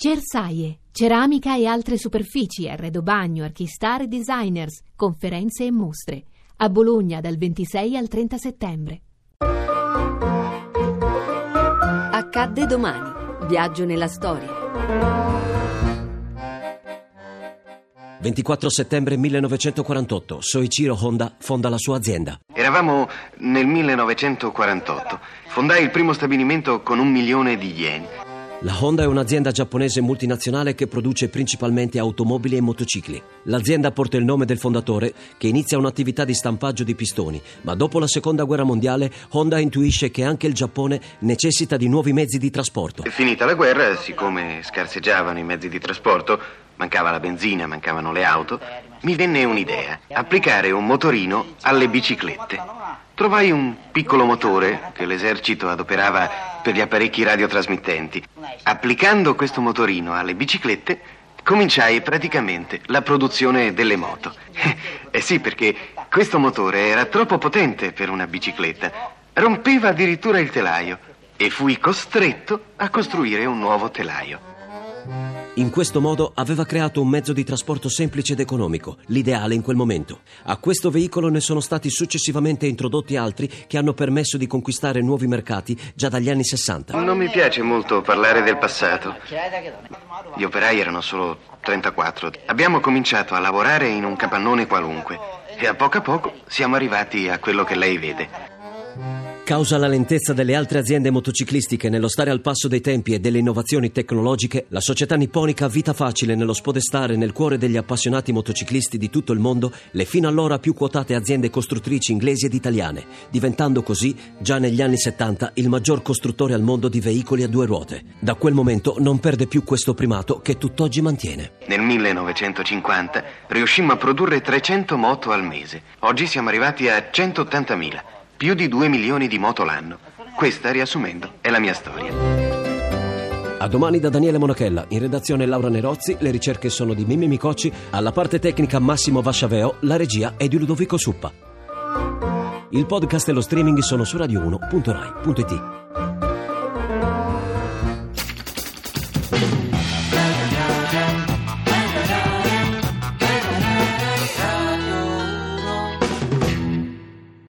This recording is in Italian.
Cersaie, ceramica e altre superfici, arredo bagno, archistar e designers, conferenze e mostre. A Bologna dal 26 al 30 settembre. Accadde domani. Viaggio nella storia. 24 settembre 1948, Soichiro Honda fonda la sua azienda. Eravamo nel 1948. Fondai il primo stabilimento con un milione di yen. La Honda è un'azienda giapponese multinazionale che produce principalmente automobili e motocicli. L'azienda porta il nome del fondatore, che inizia un'attività di stampaggio di pistoni, ma dopo la seconda guerra mondiale Honda intuisce che anche il Giappone necessita di nuovi mezzi di trasporto. Finita la guerra, siccome scarseggiavano i mezzi di trasporto, mancava la benzina, mancavano le auto, mi venne un'idea, applicare un motorino alle biciclette. Trovai un piccolo motore che l'esercito adoperava per gli apparecchi radiotrasmittenti. Applicando questo motorino alle biciclette, cominciai praticamente la produzione delle moto. Eh sì, perché questo motore era troppo potente per una bicicletta. Rompeva addirittura il telaio e fui costretto a costruire un nuovo telaio. In questo modo aveva creato un mezzo di trasporto semplice ed economico, l'ideale in quel momento. A questo veicolo ne sono stati successivamente introdotti altri che hanno permesso di conquistare nuovi mercati già dagli anni 60. Non mi piace molto parlare del passato. Gli operai erano solo 34. Abbiamo cominciato a lavorare in un capannone qualunque e a poco a poco siamo arrivati a quello che lei vede. Causa la lentezza delle altre aziende motociclistiche nello stare al passo dei tempi e delle innovazioni tecnologiche, la società nipponica ha vita facile nello spodestare nel cuore degli appassionati motociclisti di tutto il mondo le fino allora più quotate aziende costruttrici inglesi ed italiane, diventando così, già negli anni 70, il maggior costruttore al mondo di veicoli a due ruote. Da quel momento non perde più questo primato che tutt'oggi mantiene. Nel 1950 riuscimmo a produrre 300 moto al mese. Oggi siamo arrivati a 180.000. Più di 2 milioni di moto l'anno. Questa, riassumendo, è la mia storia. A domani da Daniele Monachella, in redazione Laura Nerozzi, le ricerche sono di Mimmi Micocci, alla parte tecnica Massimo Vasciaveo, la regia è di Ludovico Suppa. Il podcast e lo streaming sono su radio1.rai.it.